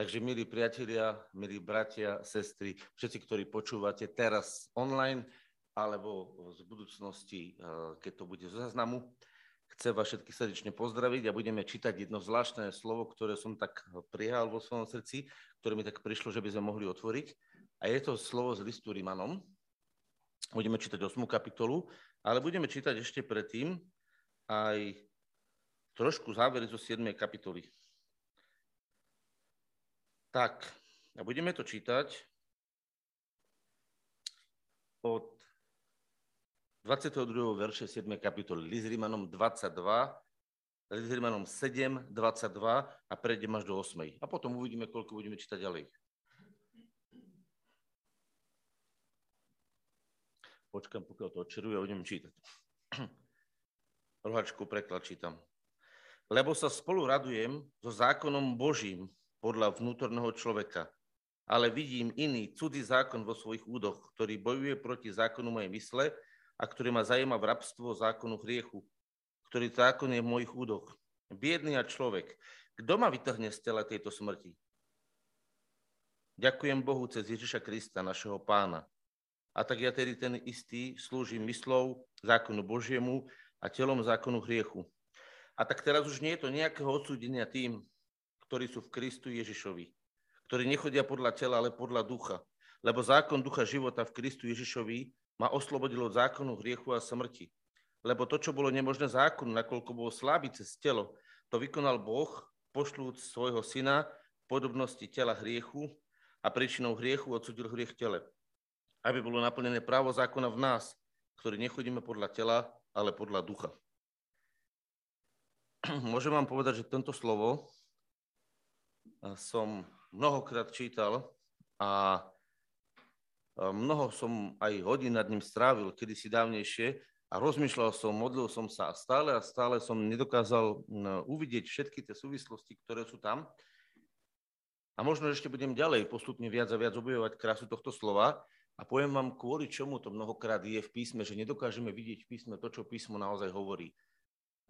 Takže milí priatelia, milí bratia, sestry, všetci, ktorí počúvate teraz online alebo z budúcnosti, eh, keď to bude z záznamu, chcem vás všetkých srdečne pozdraviť a budeme čítať jedno zvláštne slovo, ktoré som tak prijal vo svojom srdci, ktoré mi tak prišlo, že by sme mohli otvoriť. A je to slovo z listu Rimanom. Budeme čítať 8. kapitolu, ale budeme čítať ešte predtým aj trošku závery zo 7. kapitoly. Tak, a budeme to čítať od 22. verše 7. kapitoly. List Rímanom 22, List Rímanom 7, 22 a prejdem až do 8. A potom uvidíme, koľko budeme čítať ďalej. Počkám, pokiaľ to odčeruje a budem čítať. Rohačku preklad čítam. Lebo sa spolu radujem so zákonom Božím, podľa vnútorného človeka. Ale vidím iný, cudzí zákon vo svojich údoch, ktorý bojuje proti zákonu mojej mysle a ktorý ma zajíma v rabstvo zákonu hriechu, ktorý zákon je v mojich údoch. Biedný a človek, kto ma vytrhne z tela tejto smrti? Ďakujem Bohu cez Ježiša Krista, našeho pána. A tak ja tedy ten istý slúžim myslou zákonu Božiemu a telom zákonu hriechu. A tak teraz už nie je to nejakého odsúdenia tým, ktorí sú v Kristu Ježišovi, ktorí nechodia podľa tela, ale podľa ducha. Lebo zákon ducha života v Kristu Ježišovi ma oslobodil od zákonu hriechu a smrti. Lebo to, čo bolo nemožné zákonu, nakoľko bolo slabý cez telo, to vykonal Boh, pošľúc svojho syna podobnosti tela hriechu a príčinou hriechu odsudil hriech tele. Aby bolo naplnené právo zákona v nás, ktorý nechodíme podľa tela, ale podľa ducha. Môžem vám povedať, že tento slovo som mnohokrát čítal a mnoho som aj hodín nad ním strávil, kedysi dávnejšie a rozmýšľal som, modlil som sa a stále a stále som nedokázal uvidieť všetky tie súvislosti, ktoré sú tam. A možno ešte budem ďalej postupne viac a viac objavovať krásu tohto slova a poviem vám, kvôli čomu to mnohokrát je v písme, že nedokážeme vidieť v písme to, čo písmo naozaj hovorí.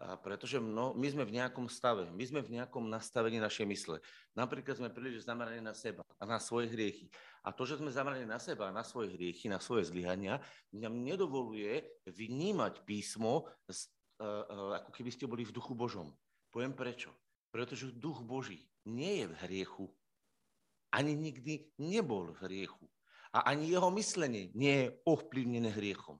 Pretože mno, my sme v nejakom stave, my sme v nejakom nastavení našej mysle. Napríklad sme príliš zameraní na seba a na svoje hriechy. A to, že sme zameraní na seba a na svoje hriechy, na svoje zlyhania, nám nedovoluje vnímať písmo, uh, uh, ako keby ste boli v duchu Božom. Poviem prečo. Pretože duch Boží nie je v hriechu. Ani nikdy nebol v hriechu. A ani jeho myslenie nie je ovplyvnené hriechom.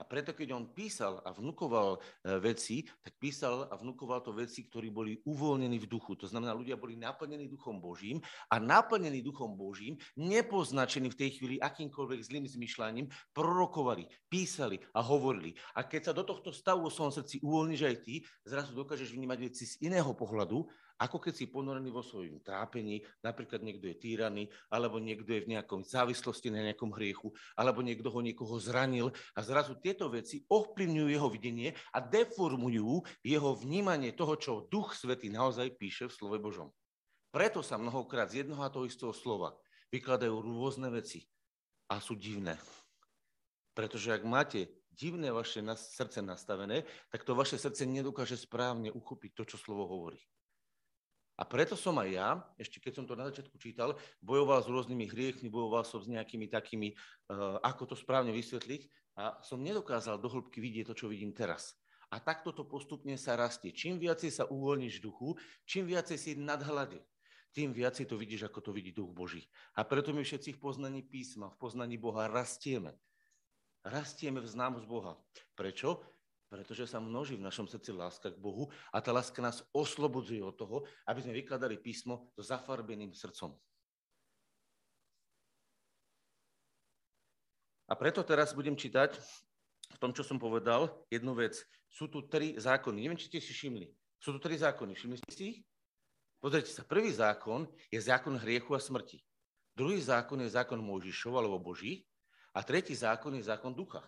A preto, keď on písal a vnukoval e, veci, tak písal a vnukoval to veci, ktorí boli uvoľnení v duchu. To znamená, ľudia boli naplnení duchom Božím a naplnení duchom Božím, nepoznačení v tej chvíli akýmkoľvek zlým zmyšľaním, prorokovali, písali a hovorili. A keď sa do tohto stavu vo svojom srdci uvoľníš aj ty, zrazu dokážeš vnímať veci z iného pohľadu ako keď si ponorený vo svojom trápení, napríklad niekto je týraný, alebo niekto je v nejakom závislosti na nejakom hriechu, alebo niekto ho niekoho zranil a zrazu tieto veci ovplyvňujú jeho videnie a deformujú jeho vnímanie toho, čo Duch Svetý naozaj píše v slove Božom. Preto sa mnohokrát z jednoho a toho istého slova vykladajú rôzne veci a sú divné. Pretože ak máte divné vaše srdce nastavené, tak to vaše srdce nedokáže správne uchopiť to, čo slovo hovorí. A preto som aj ja, ešte keď som to na začiatku čítal, bojoval s rôznymi hriechmi, bojoval som s nejakými takými, uh, ako to správne vysvetliť a som nedokázal do hĺbky vidieť to, čo vidím teraz. A takto to postupne sa rastie. Čím viacej sa uvoľníš duchu, čím viacej si nadhľade, tým viacej to vidíš, ako to vidí duch Boží. A preto my všetci v poznaní písma, v poznaní Boha rastieme. Rastieme v známosť Boha. Prečo? Pretože sa množí v našom srdci láska k Bohu a tá láska nás oslobodzuje od toho, aby sme vykladali písmo so zafarbeným srdcom. A preto teraz budem čítať v tom, čo som povedal, jednu vec. Sú tu tri zákony. Neviem, či ste si všimli. Sú tu tri zákony. Všimli ste si ich? Pozrite sa. Prvý zákon je zákon hriechu a smrti. Druhý zákon je zákon Mojžišov alebo Boží. A tretí zákon je zákon ducha.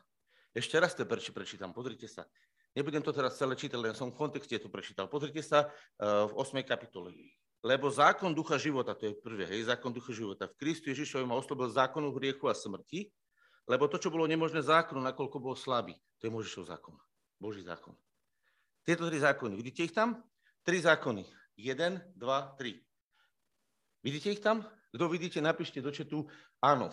Ešte raz to preč, prečítam, pozrite sa. Nebudem to teraz celé čítať, len som v kontexte to prečítal. Pozrite sa uh, v 8. kapitole. Lebo zákon ducha života, to je prvé, hej, zákon ducha života. V Kristu Ježišovi ma oslobil zákonu hriechu a smrti, lebo to, čo bolo nemožné zákonu, nakoľko bol slabý, to je Možišov zákon, Boží zákon. Tieto tri zákony, vidíte ich tam? Tri zákony. Jeden, dva, tri. Vidíte ich tam? Kto vidíte, napíšte do četu áno.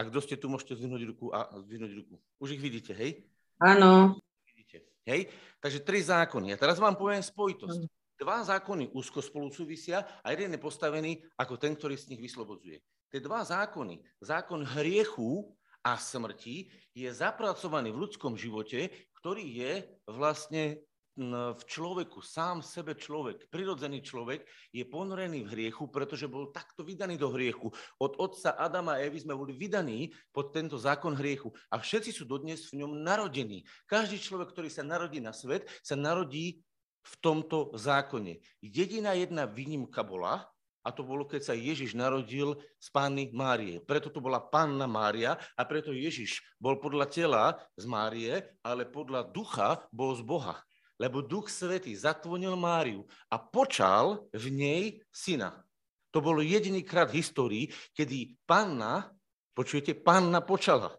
A kto ste tu, môžete zdvihnúť ruku a zdvihnúť ruku. Už ich vidíte, hej? Áno. Vidíte, hej? Takže tri zákony. A teraz vám poviem spojitosť. Dva zákony úzko spolu súvisia a jeden je postavený ako ten, ktorý z nich vyslobodzuje. Tie dva zákony, zákon hriechu a smrti, je zapracovaný v ľudskom živote, ktorý je vlastne v človeku, sám sebe človek, prirodzený človek je ponorený v hriechu, pretože bol takto vydaný do hriechu. Od otca Adama a Evy sme boli vydaní pod tento zákon hriechu a všetci sú dodnes v ňom narodení. Každý človek, ktorý sa narodí na svet, sa narodí v tomto zákone. Jediná jedna výnimka bola, a to bolo, keď sa Ježiš narodil z Panny Márie. Preto to bola Panna Mária a preto Ježiš bol podľa tela z Márie, ale podľa ducha bol z Boha lebo Duch Svetý zatvonil Máriu a počal v nej syna. To bolo jediný krát v histórii, kedy panna, počujete, panna počala.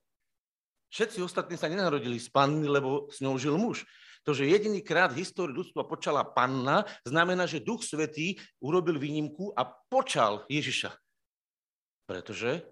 Všetci ostatní sa nenarodili z panny, lebo s ňou žil muž. To, že jediný krát v histórii ľudstva počala panna, znamená, že Duch Svetý urobil výnimku a počal Ježiša. Pretože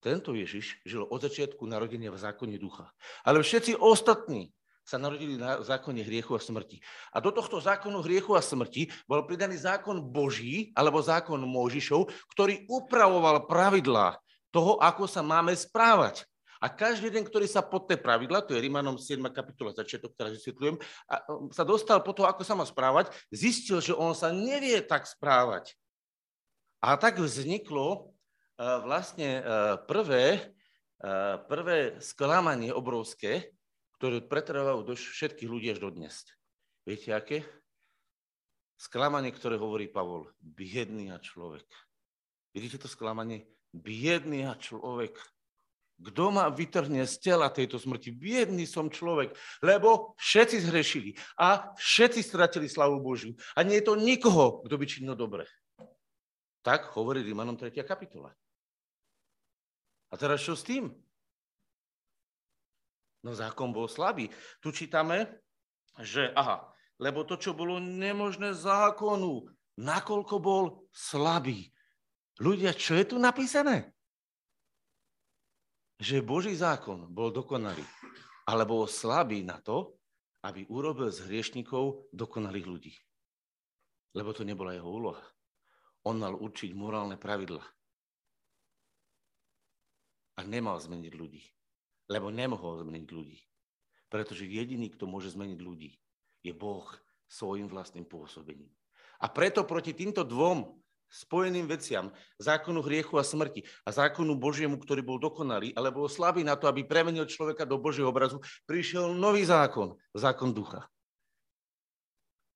tento Ježiš žil od začiatku narodenia v zákone ducha. Ale všetci ostatní sa narodili na zákone hriechu a smrti. A do tohto zákonu hriechu a smrti bol pridaný zákon Boží, alebo zákon Možišov, ktorý upravoval pravidlá toho, ako sa máme správať. A každý jeden, ktorý sa pod tie pravidla, to je Rímanom 7. kapitola, začiatok, teraz vysvetľujem, a sa dostal po to, ako sa má správať, zistil, že on sa nevie tak správať. A tak vzniklo vlastne prvé, prvé sklamanie obrovské, ktoré pretrvajú do všetkých ľudí až do dnes. Viete aké? Sklamanie, ktoré hovorí Pavol. Biedný a človek. Vidíte to sklamanie? Biedný a človek. Kto ma vytrhne z tela tejto smrti? Biedný som človek, lebo všetci zhrešili a všetci stratili slavu Božiu. A nie je to nikoho, kto by činil dobre. Tak hovorí Rímanom 3. kapitola. A teraz čo s tým? No zákon bol slabý. Tu čítame, že aha, lebo to, čo bolo nemožné zákonu, nakoľko bol slabý. Ľudia, čo je tu napísané? Že Boží zákon bol dokonalý, ale bol slabý na to, aby urobil z hriešnikov dokonalých ľudí. Lebo to nebola jeho úloha. On mal určiť morálne pravidla. A nemal zmeniť ľudí lebo nemohol zmeniť ľudí. Pretože jediný, kto môže zmeniť ľudí, je Boh svojim vlastným pôsobením. A preto proti týmto dvom spojeným veciam, zákonu hriechu a smrti a zákonu Božiemu, ktorý bol dokonalý, ale bol slabý na to, aby premenil človeka do Božieho obrazu, prišiel nový zákon, zákon ducha,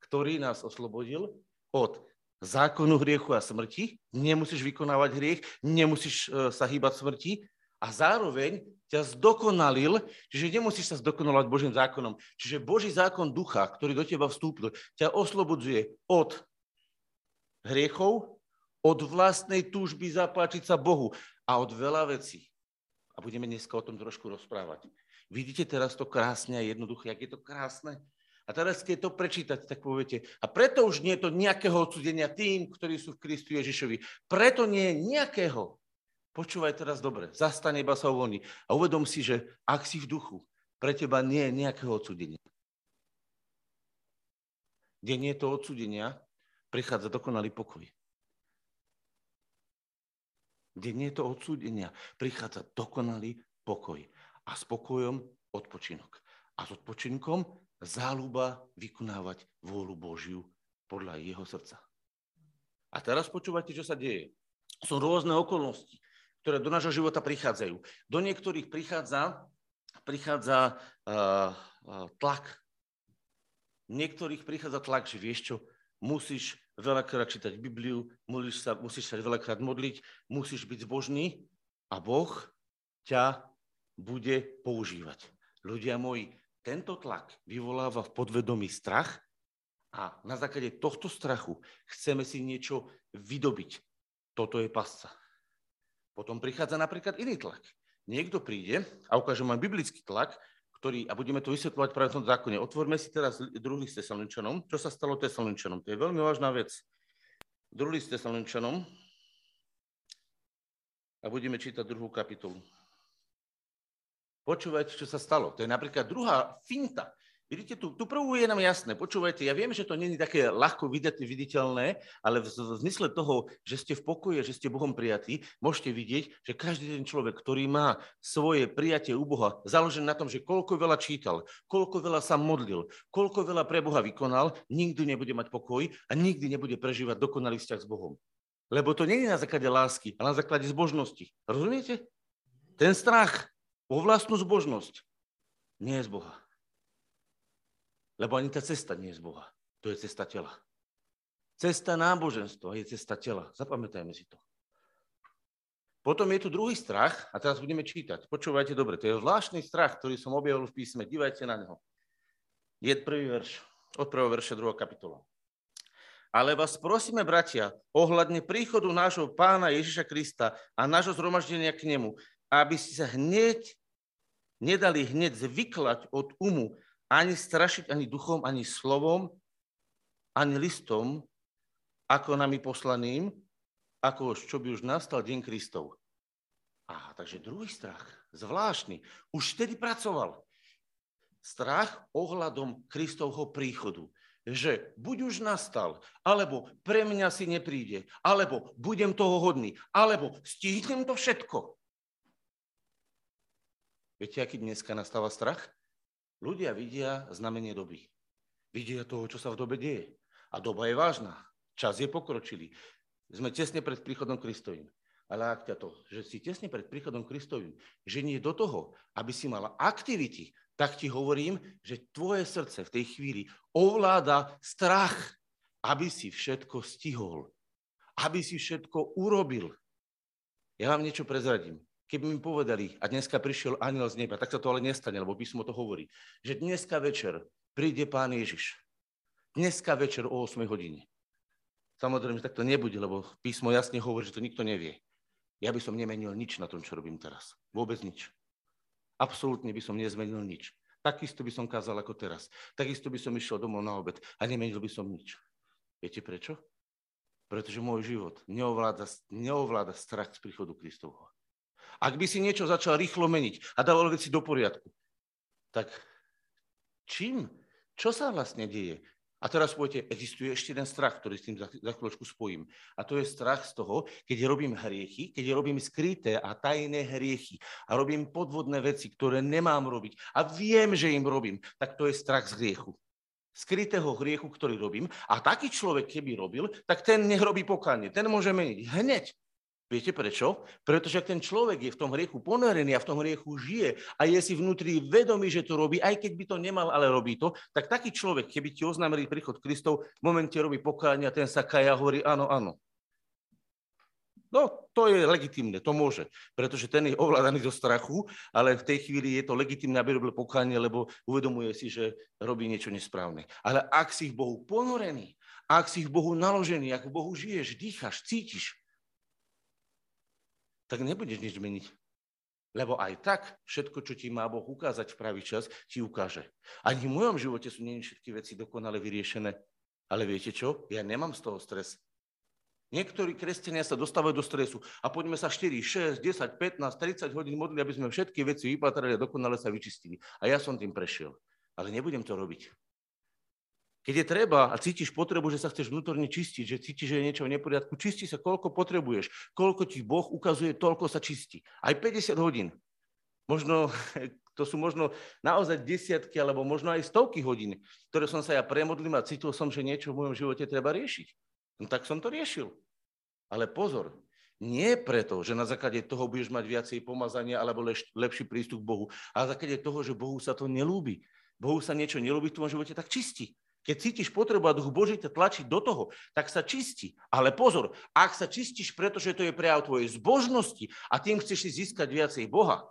ktorý nás oslobodil od zákonu hriechu a smrti. Nemusíš vykonávať hriech, nemusíš e, sa hýbať smrti a zároveň ťa zdokonalil, čiže nemusíš sa zdokonalovať Božím zákonom. Čiže Boží zákon ducha, ktorý do teba vstúpil, ťa oslobodzuje od hriechov, od vlastnej túžby zapáčiť sa Bohu a od veľa vecí. A budeme dneska o tom trošku rozprávať. Vidíte teraz to krásne a jednoduché, jak je to krásne? A teraz, keď to prečítate, tak poviete, a preto už nie je to nejakého odsudenia tým, ktorí sú v Kristu Ježišovi. Preto nie je nejakého. Počúvaj teraz dobre, zastane iba sa uvoľní a uvedom si, že ak si v duchu, pre teba nie je nejakého odsudenia. Kde nie je to odsudenia, prichádza dokonalý pokoj. Kde nie je to odsúdenia, prichádza dokonalý pokoj. A s pokojom odpočinok. A s odpočinkom záľuba vykonávať vôľu Božiu podľa jeho srdca. A teraz počúvajte, čo sa deje. Sú rôzne okolnosti ktoré do nášho života prichádzajú. Do niektorých prichádza, prichádza uh, uh, tlak. Niektorých prichádza tlak, že vieš čo, musíš veľakrát čítať Bibliu, musíš sa, musíš sa veľakrát modliť, musíš byť zbožný a Boh ťa bude používať. Ľudia moji, tento tlak vyvoláva v podvedomí strach a na základe tohto strachu chceme si niečo vydobiť. Toto je pasca. Potom prichádza napríklad iný tlak. Niekto príde a ukáže vám biblický tlak, ktorý, a budeme to vysvetľovať práve v tom zákone. Otvorme si teraz druhý s Tesaloničanom. Čo sa stalo Tesaloničanom? To je veľmi vážna vec. Druhý s Tesaloničanom, a budeme čítať druhú kapitolu. Počúvajte, čo sa stalo. To je napríklad druhá finta. Vidíte, tu, tu prvú je nám jasné. Počúvajte, ja viem, že to není také ľahko viditeľné, ale v, zmysle toho, že ste v pokoji, že ste Bohom prijatí, môžete vidieť, že každý ten človek, ktorý má svoje prijatie u Boha, založené na tom, že koľko veľa čítal, koľko veľa sa modlil, koľko veľa pre Boha vykonal, nikdy nebude mať pokoj a nikdy nebude prežívať dokonalý vzťah s Bohom. Lebo to je na základe lásky, ale na základe zbožnosti. Rozumiete? Ten strach o vlastnú zbožnosť nie je z Boha. Lebo ani tá cesta nie je z Boha. To je cesta tela. Cesta náboženstva je cesta tela. Zapamätajme si to. Potom je tu druhý strach, a teraz budeme čítať. Počúvajte dobre, to je zvláštny strach, ktorý som objavil v písme. Dívajte na neho. Je prvý verš, od prvého verša druhého kapitola. Ale vás prosíme, bratia, ohľadne príchodu nášho pána Ježiša Krista a nášho zhromaždenia k nemu, aby ste sa hneď nedali hneď zvyklať od umu, ani strašiť ani duchom, ani slovom, ani listom, ako nami poslaným, ako čo by už nastal deň Kristov. A takže druhý strach, zvláštny, už vtedy pracoval. Strach ohľadom Kristovho príchodu že buď už nastal, alebo pre mňa si nepríde, alebo budem toho hodný, alebo stihnem to všetko. Viete, aký dneska nastáva strach? Ľudia vidia znamenie doby. Vidia toho, čo sa v dobe deje. A doba je vážna. Čas je pokročilý. Sme tesne pred príchodom Kristovým. Ale ak ťa to, že si tesne pred príchodom Kristovým, že nie do toho, aby si mala aktivity, tak ti hovorím, že tvoje srdce v tej chvíli ovláda strach, aby si všetko stihol, aby si všetko urobil. Ja vám niečo prezradím. Keby mi povedali, a dneska prišiel aniel z neba, tak sa to ale nestane, lebo písmo to hovorí, že dneska večer príde pán Ježiš. Dneska večer o 8 hodine. Samozrejme, tak to nebude, lebo písmo jasne hovorí, že to nikto nevie. Ja by som nemenil nič na tom, čo robím teraz. Vôbec nič. Absolútne by som nezmenil nič. Takisto by som kázal ako teraz. Takisto by som išiel domov na obed a nemenil by som nič. Viete prečo? Pretože môj život neovláda, neovláda strach z príchodu Kristovho. Ak by si niečo začal rýchlo meniť a dával veci do poriadku, tak čím? Čo sa vlastne deje? A teraz poviete, existuje ešte jeden strach, ktorý s tým za, chvíľočku spojím. A to je strach z toho, keď robím hriechy, keď robím skryté a tajné hriechy a robím podvodné veci, ktoré nemám robiť a viem, že im robím, tak to je strach z hriechu. Skrytého hriechu, ktorý robím. A taký človek, keby robil, tak ten nech robí pokánie. Ten môže meniť hneď. Viete prečo? Pretože ak ten človek je v tom hriechu ponorený a v tom hriechu žije a je si vnútri vedomý, že to robí, aj keď by to nemal, ale robí to, tak taký človek, keby ti oznámili príchod Kristov, v momente robí pokánie a ten sa kaja hovorí áno, áno. No, to je legitimné, to môže, pretože ten je ovládaný zo strachu, ale v tej chvíli je to legitimné, aby robil pokánie, lebo uvedomuje si, že robí niečo nesprávne. Ale ak si v Bohu ponorený, ak si v Bohu naložený, ak v Bohu žiješ, dýchaš, cítiš, tak nebudeš nič meniť. Lebo aj tak všetko, čo ti má Boh ukázať v pravý čas, ti ukáže. Ani v mojom živote sú nie všetky veci dokonale vyriešené. Ale viete čo? Ja nemám z toho stres. Niektorí kresťania sa dostávajú do stresu a poďme sa 4, 6, 10, 15, 30 hodín modliť, aby sme všetky veci vypatrali a dokonale sa vyčistili. A ja som tým prešiel. Ale nebudem to robiť. Keď je treba a cítiš potrebu, že sa chceš vnútorne čistiť, že cítiš, že je niečo v neporiadku, čisti sa, koľko potrebuješ. Koľko ti Boh ukazuje, toľko sa čistí. Aj 50 hodín. Možno, to sú možno naozaj desiatky, alebo možno aj stovky hodín, ktoré som sa ja premodlil a cítil som, že niečo v mojom živote treba riešiť. No tak som to riešil. Ale pozor, nie preto, že na základe toho budeš mať viacej pomazania alebo lepší prístup k Bohu, ale na základe toho, že Bohu sa to nelúbi. Bohu sa niečo nelúbi v tvojom živote, tak čistí. Keď cítiš potrebu a duch Boží ťa tlačiť do toho, tak sa čistí. Ale pozor, ak sa čistíš, pretože to je prejav tvojej zbožnosti a tým chceš si získať viacej Boha,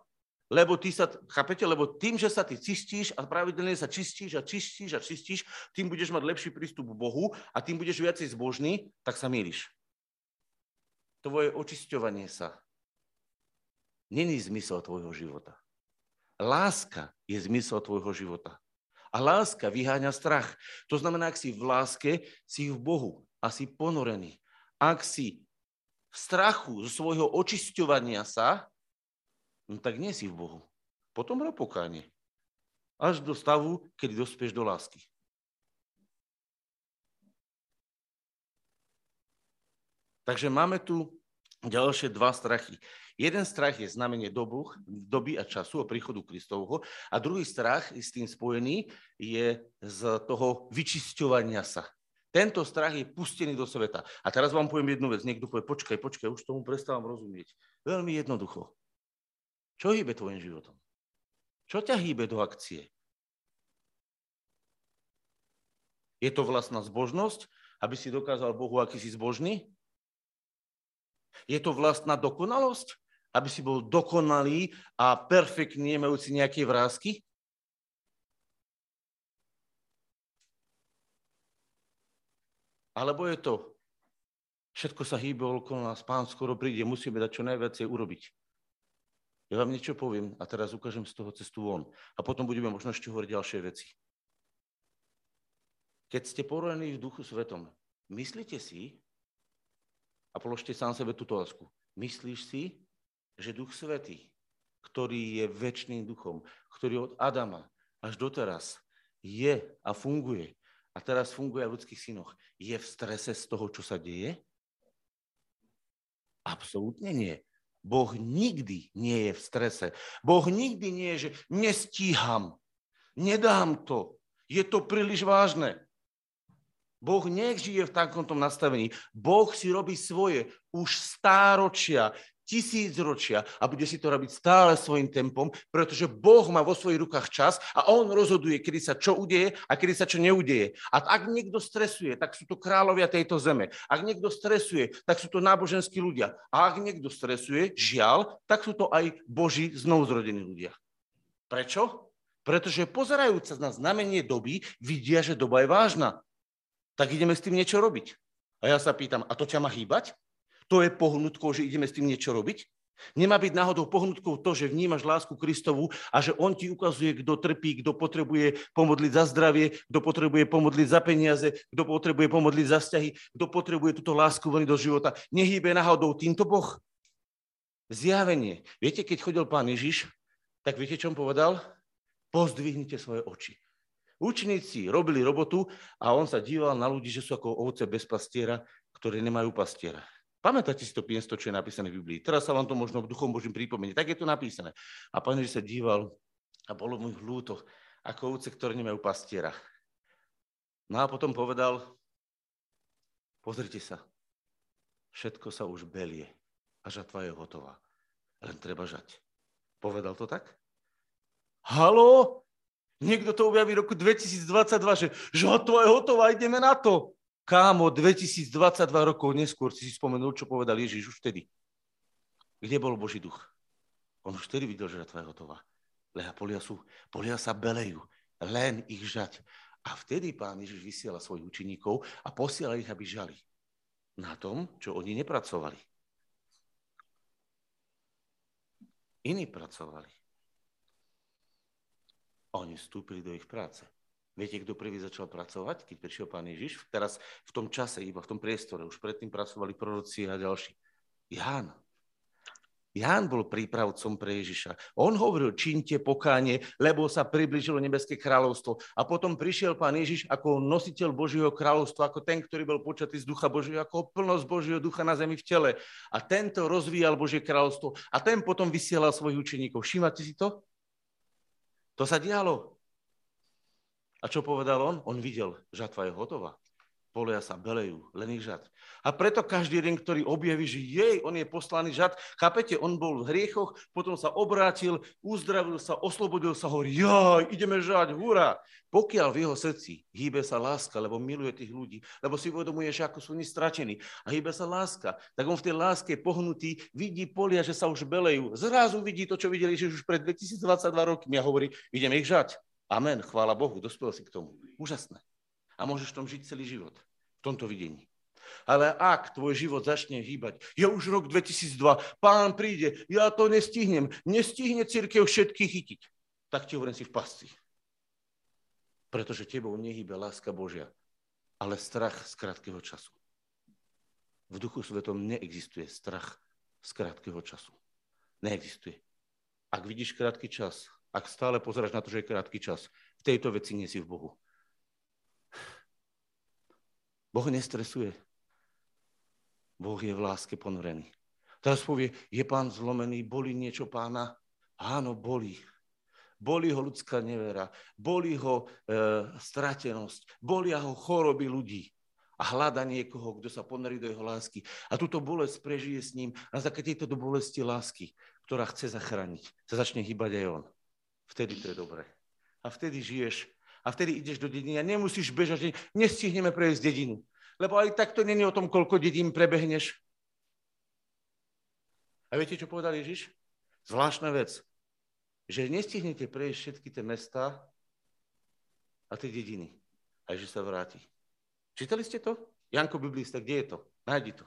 lebo ty sa, chápete, lebo tým, že sa ty čistíš a pravidelne sa čistíš a čistíš a čistíš, tým budeš mať lepší prístup k Bohu a tým budeš viacej zbožný, tak sa míliš. Tvoje očisťovanie sa není zmysel tvojho života. Láska je zmysel tvojho života. A láska vyháňa strach. To znamená, ak si v láske, si v Bohu a si ponorený. Ak si v strachu zo svojho očisťovania sa, no tak nie si v Bohu. Potom rob pokánie. Až do stavu, kedy dospieš do lásky. Takže máme tu ďalšie dva strachy. Jeden strach je znamenie dobu, doby a času o príchodu Kristovho a druhý strach s tým spojený je z toho vyčisťovania sa. Tento strach je pustený do sveta. A teraz vám poviem jednu vec. Niekto povie, počkaj, počkaj, už tomu prestávam rozumieť. Veľmi jednoducho. Čo hýbe tvojim životom? Čo ťa hýbe do akcie? Je to vlastná zbožnosť, aby si dokázal Bohu, aký si zbožný? Je to vlastná dokonalosť? aby si bol dokonalý a perfektný, nemajúci nejaké vrázky? Alebo je to, všetko sa hýbe okolo nás, pán skoro príde, musíme dať čo najviacej urobiť. Ja vám niečo poviem a teraz ukážem z toho cestu von. A potom budeme možno ešte hovoriť ďalšie veci. Keď ste porodení v duchu svetom, myslíte si, a položte sám sebe túto otázku, myslíš si, že Duch Svetý, ktorý je väčšným duchom, ktorý od Adama až doteraz je a funguje, a teraz funguje v ľudských synoch, je v strese z toho, čo sa deje? Absolútne nie. Boh nikdy nie je v strese. Boh nikdy nie je, že nestíham, nedám to, je to príliš vážne. Boh nech žije v takomto nastavení. Boh si robí svoje už stáročia tisíc ročia a bude si to robiť stále svojim tempom, pretože Boh má vo svojich rukách čas a On rozhoduje, kedy sa čo udeje a kedy sa čo neudeje. A ak niekto stresuje, tak sú to kráľovia tejto zeme. Ak niekto stresuje, tak sú to náboženskí ľudia. A ak niekto stresuje, žiaľ, tak sú to aj Boží znovuzrodení ľudia. Prečo? Pretože pozerajúc sa na znamenie doby, vidia, že doba je vážna. Tak ideme s tým niečo robiť. A ja sa pýtam, a to ťa má hýbať? to je pohnutkou, že ideme s tým niečo robiť? Nemá byť náhodou pohnutkou to, že vnímaš lásku Kristovu a že On ti ukazuje, kto trpí, kto potrebuje pomodliť za zdravie, kto potrebuje pomodliť za peniaze, kto potrebuje pomodliť za vzťahy, kto potrebuje túto lásku voniť do života. Nehýbe náhodou týmto Boh. Zjavenie. Viete, keď chodil pán Ježiš, tak viete, čo on povedal? Pozdvihnite svoje oči. Učeníci robili robotu a on sa díval na ľudí, že sú ako ovce bez pastiera, ktoré nemajú pastiera. Pamätáte si to piensto, čo je napísané v Biblii? Teraz sa vám to možno v duchom Božím pripomenie. Tak je to napísané. A pán Ježiš sa díval a bolo mu ľúto, ako ovce, ktoré nemajú pastiera. No a potom povedal, pozrite sa, všetko sa už belie a žatva je hotová. Len treba žať. Povedal to tak? Halo? Niekto to objaví v roku 2022, že žatva je hotová, ideme na to. Kámo, 2022 rokov neskôr si si spomenul, čo povedal Ježiš už vtedy. Kde bol Boží duch? On už vtedy videl, že žatva je hotová. Leha polia, sú, polia sa belejú, len ich žať. A vtedy pán Ježiš vysiela svojich učeníkov a posiela ich, aby žali. Na tom, čo oni nepracovali. Iní pracovali. Oni vstúpili do ich práce. Viete, kto prvý začal pracovať, keď prišiel pán Ježiš? Teraz v tom čase, iba v tom priestore. Už predtým pracovali proroci a ďalší. Ján. Ján bol prípravcom pre Ježiša. On hovoril, činte pokánie, lebo sa približilo nebeské kráľovstvo. A potom prišiel pán Ježiš ako nositeľ Božieho kráľovstva, ako ten, ktorý bol počatý z ducha Božieho, ako plnosť Božieho ducha na zemi v tele. A tento rozvíjal Božie kráľovstvo. A ten potom vysielal svojich učeníkov. Všímate si to? To sa dialo. A čo povedal on? On videl, žatva je hotová. Polia sa belejú, len ich žad. A preto každý jeden, ktorý objaví, že jej, on je poslaný žad, chápete, on bol v hriechoch, potom sa obrátil, uzdravil sa, oslobodil sa, hovorí, jaj, ideme žať, hurá. Pokiaľ v jeho srdci hýbe sa láska, lebo miluje tých ľudí, lebo si uvedomuje, že ako sú oni stratení a hýbe sa láska, tak on v tej láske pohnutý vidí polia, že sa už belejú. Zrazu vidí to, čo videli že už pred 2022 rokmi a hovorí, ideme ich žať. Amen, chvála Bohu, dospel si k tomu. Úžasné. A môžeš v tom žiť celý život, v tomto videní. Ale ak tvoj život začne hýbať, je už rok 2002, pán príde, ja to nestihnem, nestihne církev všetkých chytiť, tak ti hovorím si v pasci. Pretože tebou nehýbe láska Božia, ale strach z krátkeho času. V duchu svetom neexistuje strach z krátkeho času. Neexistuje. Ak vidíš krátky čas, ak stále pozeráš na to, že je krátky čas, v tejto veci nie si v Bohu. Boh nestresuje. Boh je v láske ponorený. Teraz povie, je pán zlomený, boli niečo pána? Áno, boli. Boli ho ľudská nevera, boli ho e, stratenosť, boli ho choroby ľudí a hľada niekoho, kto sa ponorí do jeho lásky. A túto bolesť prežije s ním a za tejto do bolesti lásky, ktorá chce zachrániť, sa začne hýbať aj on. Vtedy to je dobré. A vtedy žiješ a vtedy ideš do dediny a nemusíš bežať, nestihneme prejsť dedinu. Lebo aj tak to není o tom, koľko dedín prebehneš. A viete, čo povedal Ježiš? Zvláštna vec že nestihnete prejsť všetky tie mesta a tie dediny. A že sa vráti. Čítali ste to? Janko Biblista, kde je to? Nájdi to.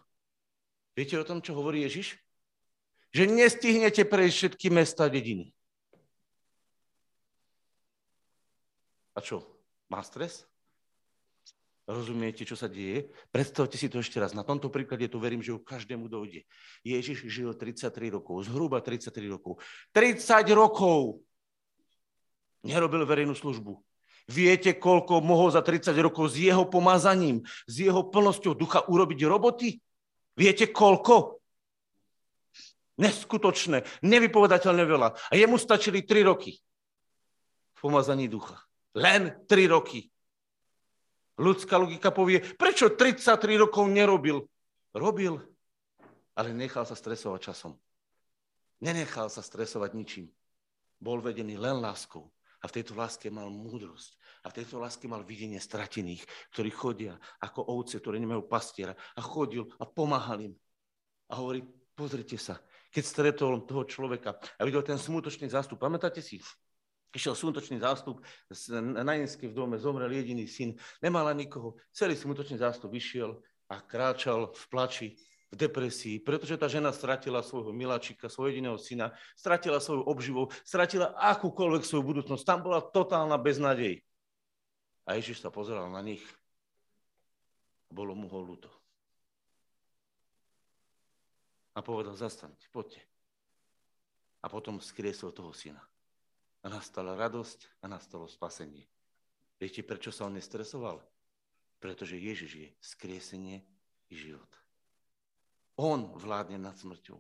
Viete o tom, čo hovorí Ježiš? Že nestihnete prejsť všetky mesta a dediny. A čo? Má stres? Rozumiete, čo sa deje? Predstavte si to ešte raz. Na tomto príklade tu verím, že u každému dojde. Ježiš žil 33 rokov, zhruba 33 rokov. 30 rokov nerobil verejnú službu. Viete, koľko mohol za 30 rokov s jeho pomazaním, s jeho plnosťou ducha urobiť roboty? Viete, koľko? Neskutočné, nevypovedateľne veľa. A jemu stačili 3 roky v pomazaní ducha. Len 3 roky. Ľudská logika povie, prečo 33 rokov nerobil? Robil, ale nechal sa stresovať časom. Nenechal sa stresovať ničím. Bol vedený len láskou. A v tejto láske mal múdrosť. A v tejto láske mal videnie stratených, ktorí chodia ako ovce, ktorí nemajú pastiera. A chodil a pomáhal im. A hovorí, pozrite sa, keď stretol toho človeka a videl ten smutočný zástup, pamätáte si? Išiel smutočný zástup, na Jenske v dome zomrel jediný syn, nemala nikoho. Celý smutočný zástup vyšiel a kráčal v plači, v depresii, pretože tá žena stratila svojho miláčika, svojho jediného syna, stratila svoju obživu, stratila akúkoľvek svoju budúcnosť. Tam bola totálna beznadej. A Ježiš sa pozeral na nich. Bolo mu ho ľúto. A povedal, zastaňte, poďte. A potom skriesol toho syna a nastala radosť a nastalo spasenie. Viete, prečo sa on nestresoval? Pretože Ježiš je skriesenie i život. On vládne nad smrťou.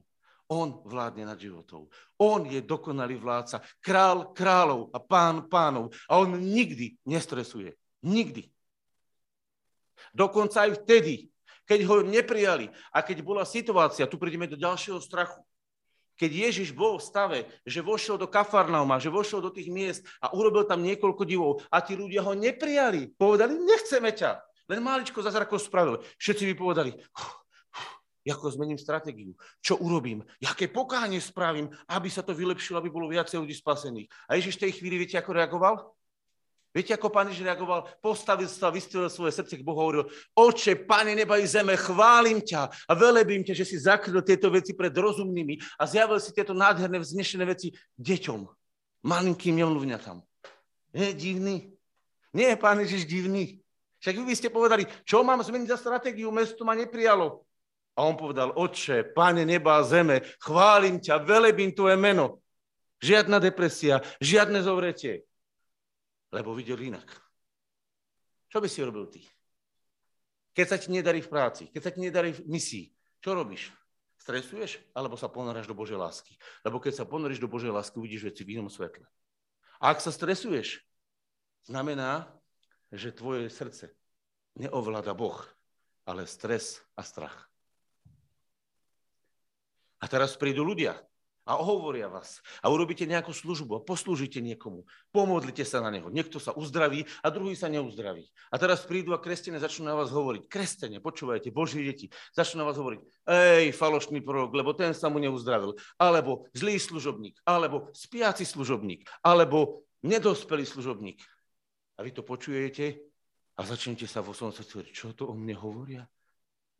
On vládne nad životou. On je dokonalý vládca, král kráľov a pán pánov. A on nikdy nestresuje. Nikdy. Dokonca aj vtedy, keď ho neprijali a keď bola situácia, tu prídeme do ďalšieho strachu, keď Ježiš bol v stave, že vošiel do Kafarnauma, že vošiel do tých miest a urobil tam niekoľko divov a tí ľudia ho neprijali. Povedali, nechceme ťa. Len máličko zázrakov spravil. Všetci by povedali, ako zmením stratégiu, čo urobím, aké pokánie spravím, aby sa to vylepšilo, aby bolo viacej ľudí spasených. A Ježiš v tej chvíli, viete, ako reagoval? Viete, ako pán Ježiš reagoval? Postavil sa, vystrelil svoje srdce k Bohu a hovoril, oče, pane neba i zeme, chválim ťa a velebím ťa, že si zakryl tieto veci pred rozumnými a zjavil si tieto nádherné, vznešené veci deťom, malinkým tam. Nie je divný? Nie je pán Ježiš divný? Však vy by ste povedali, čo mám zmeniť za stratégiu, mesto ma neprijalo. A on povedal, oče, pane neba a zeme, chválim ťa, velebím tvoje meno. Žiadna depresia, žiadne zovretie lebo videl inak. Čo by si robil ty? Keď sa ti nedarí v práci, keď sa ti nedarí v misii, čo robíš? Stresuješ alebo sa ponoráš do Božej lásky? Lebo keď sa ponoríš do Božej lásky, uvidíš veci v inom svetle. A ak sa stresuješ, znamená, že tvoje srdce neovláda Boh, ale stres a strach. A teraz prídu ľudia, a ohovoria vás a urobíte nejakú službu a poslúžite niekomu. Pomodlite sa na neho. Niekto sa uzdraví a druhý sa neuzdraví. A teraz prídu a kresťania začnú na vás hovoriť. Kresťania, počúvajte, Boží deti, začnú na vás hovoriť. Ej, falošný prorok, lebo ten sa mu neuzdravil. Alebo zlý služobník, alebo spiaci služobník, alebo nedospelý služobník. A vy to počujete a začnete sa vo svojom srdci čo to o mne hovoria?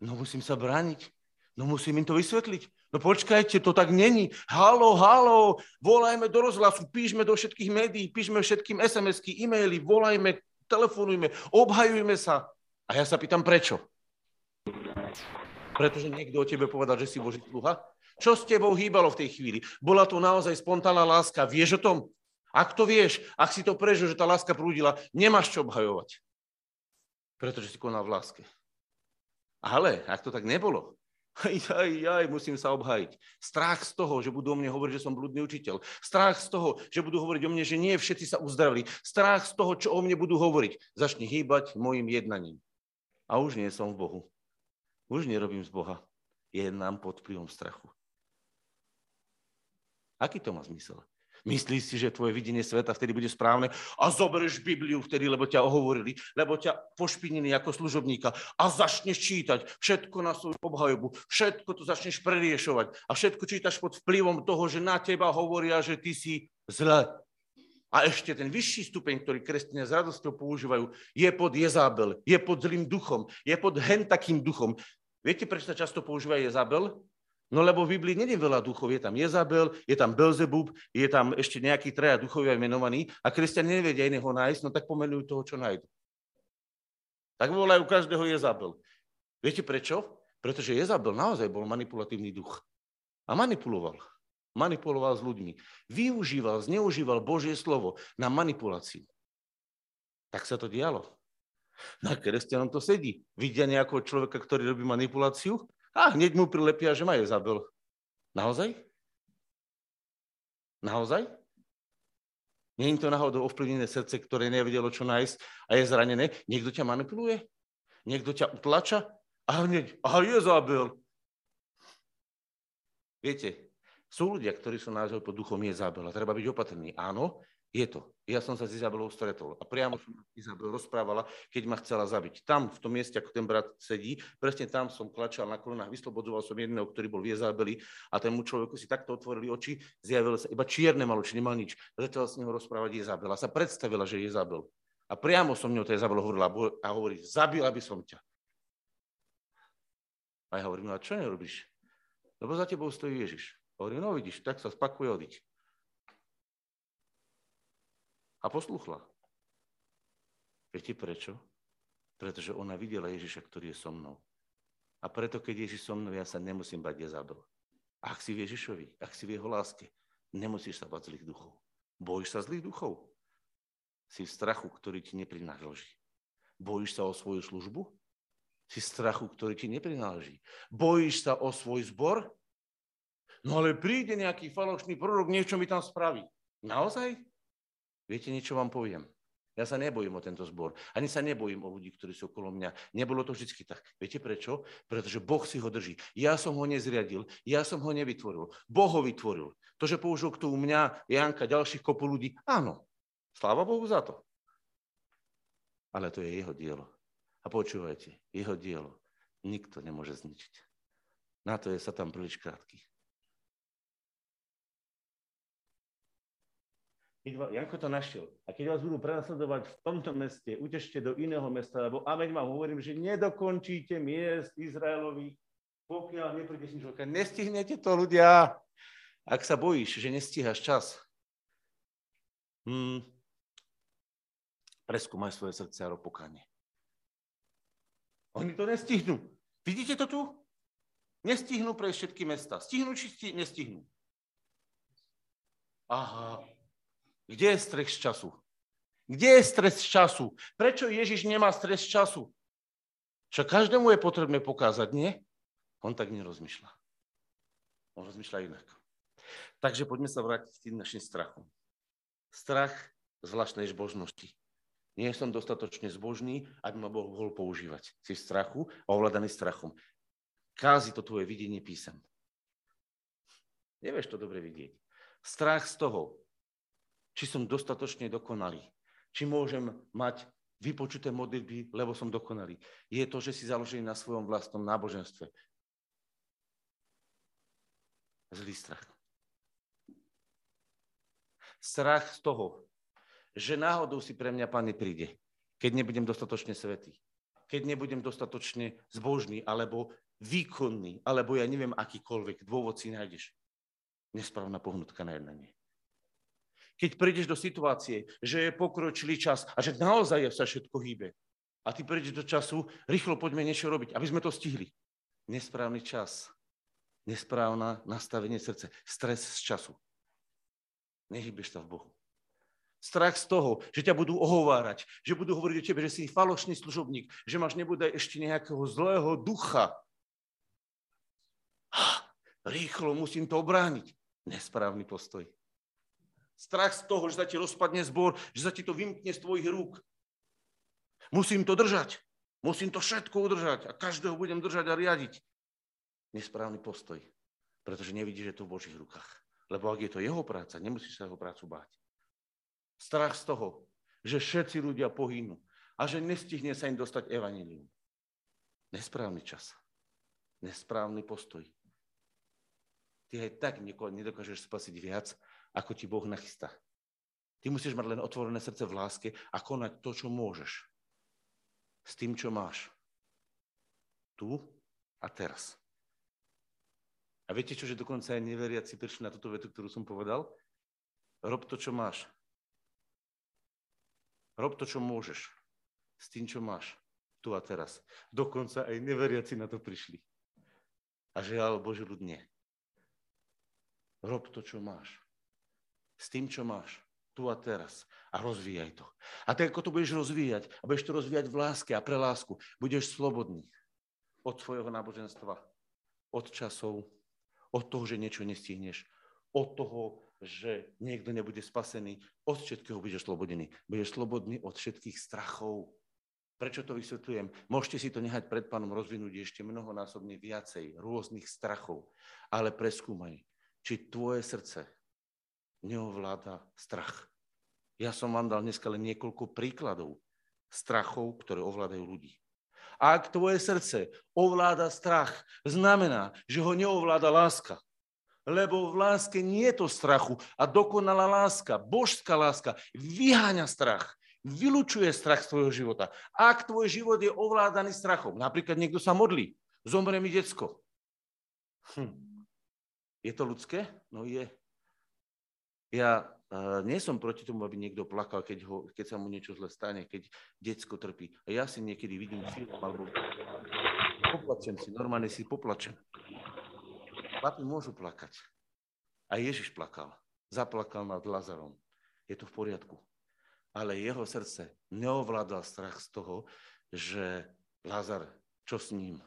No musím sa brániť. No musím im to vysvetliť. No počkajte, to tak není. Halo, halo, volajme do rozhlasu, píšme do všetkých médií, píšme všetkým SMS-ky, e-maily, volajme, telefonujme, obhajujme sa. A ja sa pýtam, prečo? Pretože niekto o tebe povedal, že si Boží sluha? Čo s tebou hýbalo v tej chvíli? Bola to naozaj spontánna láska. Vieš o tom? Ak to vieš, ak si to prežil, že tá láska prúdila, nemáš čo obhajovať. Pretože si konal v láske. Ale ak to tak nebolo, aj, aj, aj, musím sa obhajiť. Strach z toho, že budú o mne hovoriť, že som blúdny učiteľ. Strach z toho, že budú hovoriť o mne, že nie všetci sa uzdravili. Strach z toho, čo o mne budú hovoriť. Začni hýbať môjim jednaním. A už nie som v Bohu. Už nerobím z Boha. Jednám pod vplyvom strachu. Aký to má zmysel? Myslíš si, že tvoje videnie sveta vtedy bude správne a zoberieš Bibliu vtedy, lebo ťa ohovorili, lebo ťa pošpinili ako služobníka a začneš čítať všetko na svoju obhajobu, všetko to začneš preriešovať a všetko čítaš pod vplyvom toho, že na teba hovoria, že ty si zle. A ešte ten vyšší stupeň, ktorý kresťania s radosťou používajú, je pod Jezábel, je pod zlým duchom, je pod hen takým duchom. Viete, prečo sa často používa Jezabel? No lebo v Biblii není veľa duchov, je tam Jezabel, je tam Belzebub, je tam ešte nejaký traja duchovia menovaní a kresťania nevedia iného nájsť, no tak pomenujú toho, čo nájdu. Tak volajú každého Jezabel. Viete prečo? Pretože Jezabel naozaj bol manipulatívny duch. A manipuloval. Manipuloval s ľuďmi. Využíval, zneužíval Božie slovo na manipuláciu. Tak sa to dialo. Na kresťanom to sedí. Vidia nejakého človeka, ktorý robí manipuláciu a hneď mu prilepia, že ma Jezabel. Naozaj? Naozaj? Nie je to náhodou ovplyvnené srdce, ktoré nevedelo, čo nájsť a je zranené? Niekto ťa manipuluje? Niekto ťa utlača? A hneď, a Jezabel. Viete, sú ľudia, ktorí sú naozaj pod duchom Jezabel a treba byť opatrný. Áno, je to. Ja som sa s Izabelou stretol a priamo som Izabel rozprávala, keď ma chcela zabiť. Tam, v tom mieste, ako ten brat sedí, presne tam som klačal na kolonách, vyslobodzoval som jedného, ktorý bol v Izabeli a tému človeku si takto otvorili oči, zjavilo sa, iba čierne malo, či nemal nič. Začala s neho rozprávať Izabela. Sa predstavila, že je Izabel. A priamo som ňou tej Izabel hovorila a hovorí, zabila by som ťa. A ja hovorím, no a čo nerobíš? Lebo za tebou stojí Ježiš. Hovorím, no vidíš, tak sa spakuje odiť. A posluchla. Viete prečo? Pretože ona videla Ježiša, ktorý je so mnou. A preto, keď Ježiš so mnou, ja sa nemusím bať Jezabel. Ak si v Ježišovi, ak si v jeho láske, nemusíš sa bať zlých duchov. Bojíš sa zlých duchov? Si v strachu, ktorý ti neprináleží. Bojíš sa o svoju službu? Si v strachu, ktorý ti neprináleží. Bojíš sa o svoj zbor? No ale príde nejaký falošný prorok, niečo mi tam spraví. Naozaj? Viete, niečo vám poviem. Ja sa nebojím o tento zbor. Ani sa nebojím o ľudí, ktorí sú okolo mňa. Nebolo to vždy tak. Viete prečo? Pretože Boh si ho drží. Ja som ho nezriadil, ja som ho nevytvoril. Boh ho vytvoril. To, že použil k u mňa, Janka, ďalších kopu ľudí, áno. Sláva Bohu za to. Ale to je jeho dielo. A počúvajte, jeho dielo nikto nemôže zničiť. Na to je sa tam príliš krátky. Keď vás, Janko to našiel, a keď vás budú prenasledovať v tomto meste, utežte do iného mesta, lebo ameň vám hovorím, že nedokončíte miest Izraelových, pokiaľ nepríde si človeka. Nestihnete to, ľudia. Ak sa bojíš, že nestíhaš čas, hmm, preskúmaj svoje srdce a pokánie. Oni to nestihnú. Vidíte to tu? Nestihnú pre všetky mesta. Stihnú či sti- nestihnú? Aha, kde je stres času? Kde je stres času? Prečo Ježiš nemá stres času? Čo každému je potrebné pokázať, nie? On tak nerozmýšľa. On rozmýšľa inak. Takže poďme sa vrátiť k tým našim strachom. Strach zvláštnej zbožnosti. Nie som dostatočne zbožný, aby ma Boh mohol používať. Si v strachu a ovládaný strachom. Kázi to tvoje videnie písem. Nevieš to dobre vidieť. Strach z toho, či som dostatočne dokonalý, či môžem mať vypočuté modlitby, lebo som dokonalý. Je to, že si založený na svojom vlastnom náboženstve. Zlý strach. Strach z toho, že náhodou si pre mňa Pane príde, keď nebudem dostatočne svetý, keď nebudem dostatočne zbožný, alebo výkonný, alebo ja neviem akýkoľvek dôvod si nájdeš. Nesprávna pohnutka na jednanie keď prídeš do situácie, že je pokročilý čas a že naozaj sa všetko hýbe. A ty prídeš do času, rýchlo poďme niečo robiť, aby sme to stihli. nesprávny čas, nesprávne nastavenie srdce, stres z času. Nehybeš sa v Bohu. Strach z toho, že ťa budú ohovárať, že budú hovoriť o tebe, že si falošný služobník, že máš nebude ešte nejakého zlého ducha. Rýchlo musím to obrániť. Nesprávny postoj. Strach z toho, že sa ti rozpadne zbor, že sa ti to vymkne z tvojich rúk. Musím to držať. Musím to všetko udržať a každého budem držať a riadiť. Nesprávny postoj, pretože nevidíš, že to v Božích rukách. Lebo ak je to jeho práca, nemusíš sa jeho prácu báť. Strach z toho, že všetci ľudia pohynú a že nestihne sa im dostať evanílium. Nesprávny čas. Nesprávny postoj. Ty aj tak nedokážeš spasiť viac, ako ti Boh nachystá. Ty musíš mať len otvorené srdce v láske a konať to, čo môžeš. S tým, čo máš. Tu a teraz. A viete čo, že dokonca aj neveriaci prišli na túto vetu, ktorú som povedal? Rob to, čo máš. Rob to, čo môžeš. S tým, čo máš. Tu a teraz. Dokonca aj neveriaci na to prišli. A žiaľ, Boží ľud nie. Rob to, čo máš. S tým, čo máš. Tu a teraz. A rozvíjaj to. A tak, ako to budeš rozvíjať, a budeš to rozvíjať v láske a pre lásku, budeš slobodný od svojho náboženstva, od časov, od toho, že niečo nestihneš, od toho, že niekto nebude spasený, od všetkého budeš slobodený. Budeš slobodný od všetkých strachov. Prečo to vysvetľujem? Môžete si to nehať pred pánom rozvinúť ešte mnohonásobne viacej rôznych strachov, ale preskúmaj, či tvoje srdce neovláda strach. Ja som vám dal dneska len niekoľko príkladov strachov, ktoré ovládajú ľudí. A ak tvoje srdce ovláda strach, znamená, že ho neovláda láska. Lebo v láske nie je to strachu a dokonalá láska, božská láska vyháňa strach, vylučuje strach z tvojho života. Ak tvoj život je ovládaný strachom, napríklad niekto sa modlí, zomre mi decko. Hm. Je to ľudské? No je. Ja uh, nie som proti tomu, aby niekto plakal, keď, ho, keď sa mu niečo zle stane, keď decko trpí. A ja si niekedy vidím film, alebo poplačem si, normálne si poplačem. Chlapi môžu plakať. A Ježiš plakal. Zaplakal nad Lazarom. Je to v poriadku. Ale jeho srdce neovládal strach z toho, že Lazar, čo s ním?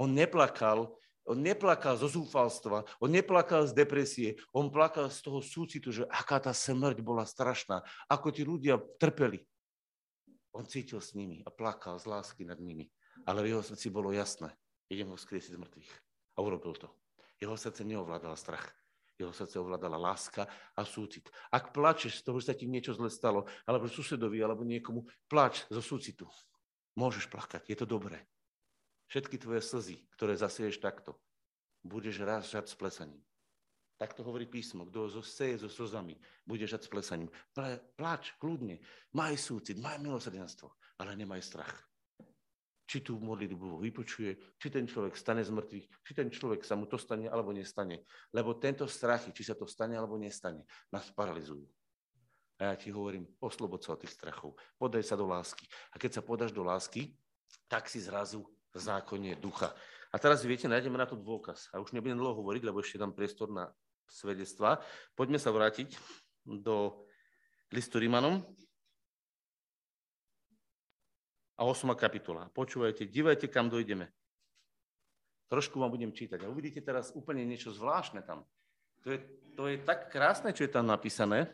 On neplakal, on neplakal zo zúfalstva, on neplakal z depresie, on plakal z toho súcitu, že aká tá smrť bola strašná, ako tí ľudia trpeli. On cítil s nimi a plakal z lásky nad nimi. Ale v jeho srdci bolo jasné, idem ho skriesiť z mŕtvych. A urobil to. Jeho srdce neovládala strach. Jeho srdce ovládala láska a súcit. Ak plačeš z toho, že sa ti niečo zle stalo, alebo susedovi, alebo niekomu, plač zo súcitu. Môžeš plakať, je to dobré. Všetky tvoje slzy, ktoré zasieješ takto, budeš raz žať s plesaním. Tak to hovorí písmo. Kto seje so slzami, bude žať s plesaním. Plač, kľudne, maj súcit, maj milosrdenstvo, ale nemaj strach či tú modlitbu vypočuje, či ten človek stane z mŕtvych, či ten človek sa mu to stane alebo nestane. Lebo tento strachy, či sa to stane alebo nestane, nás paralizujú. A ja ti hovorím, oslobod sa od tých strachov. Podaj sa do lásky. A keď sa podáš do lásky, tak si zrazu v zákone ducha. A teraz, viete, nájdeme na to dôkaz. A už nebudem dlho hovoriť, lebo ešte dám priestor na svedectva. Poďme sa vrátiť do listu Rimanom, a 8. kapitola. Počúvajte, divajte, kam dojdeme. Trošku vám budem čítať a uvidíte teraz úplne niečo zvláštne tam. To je, to je tak krásne, čo je tam napísané.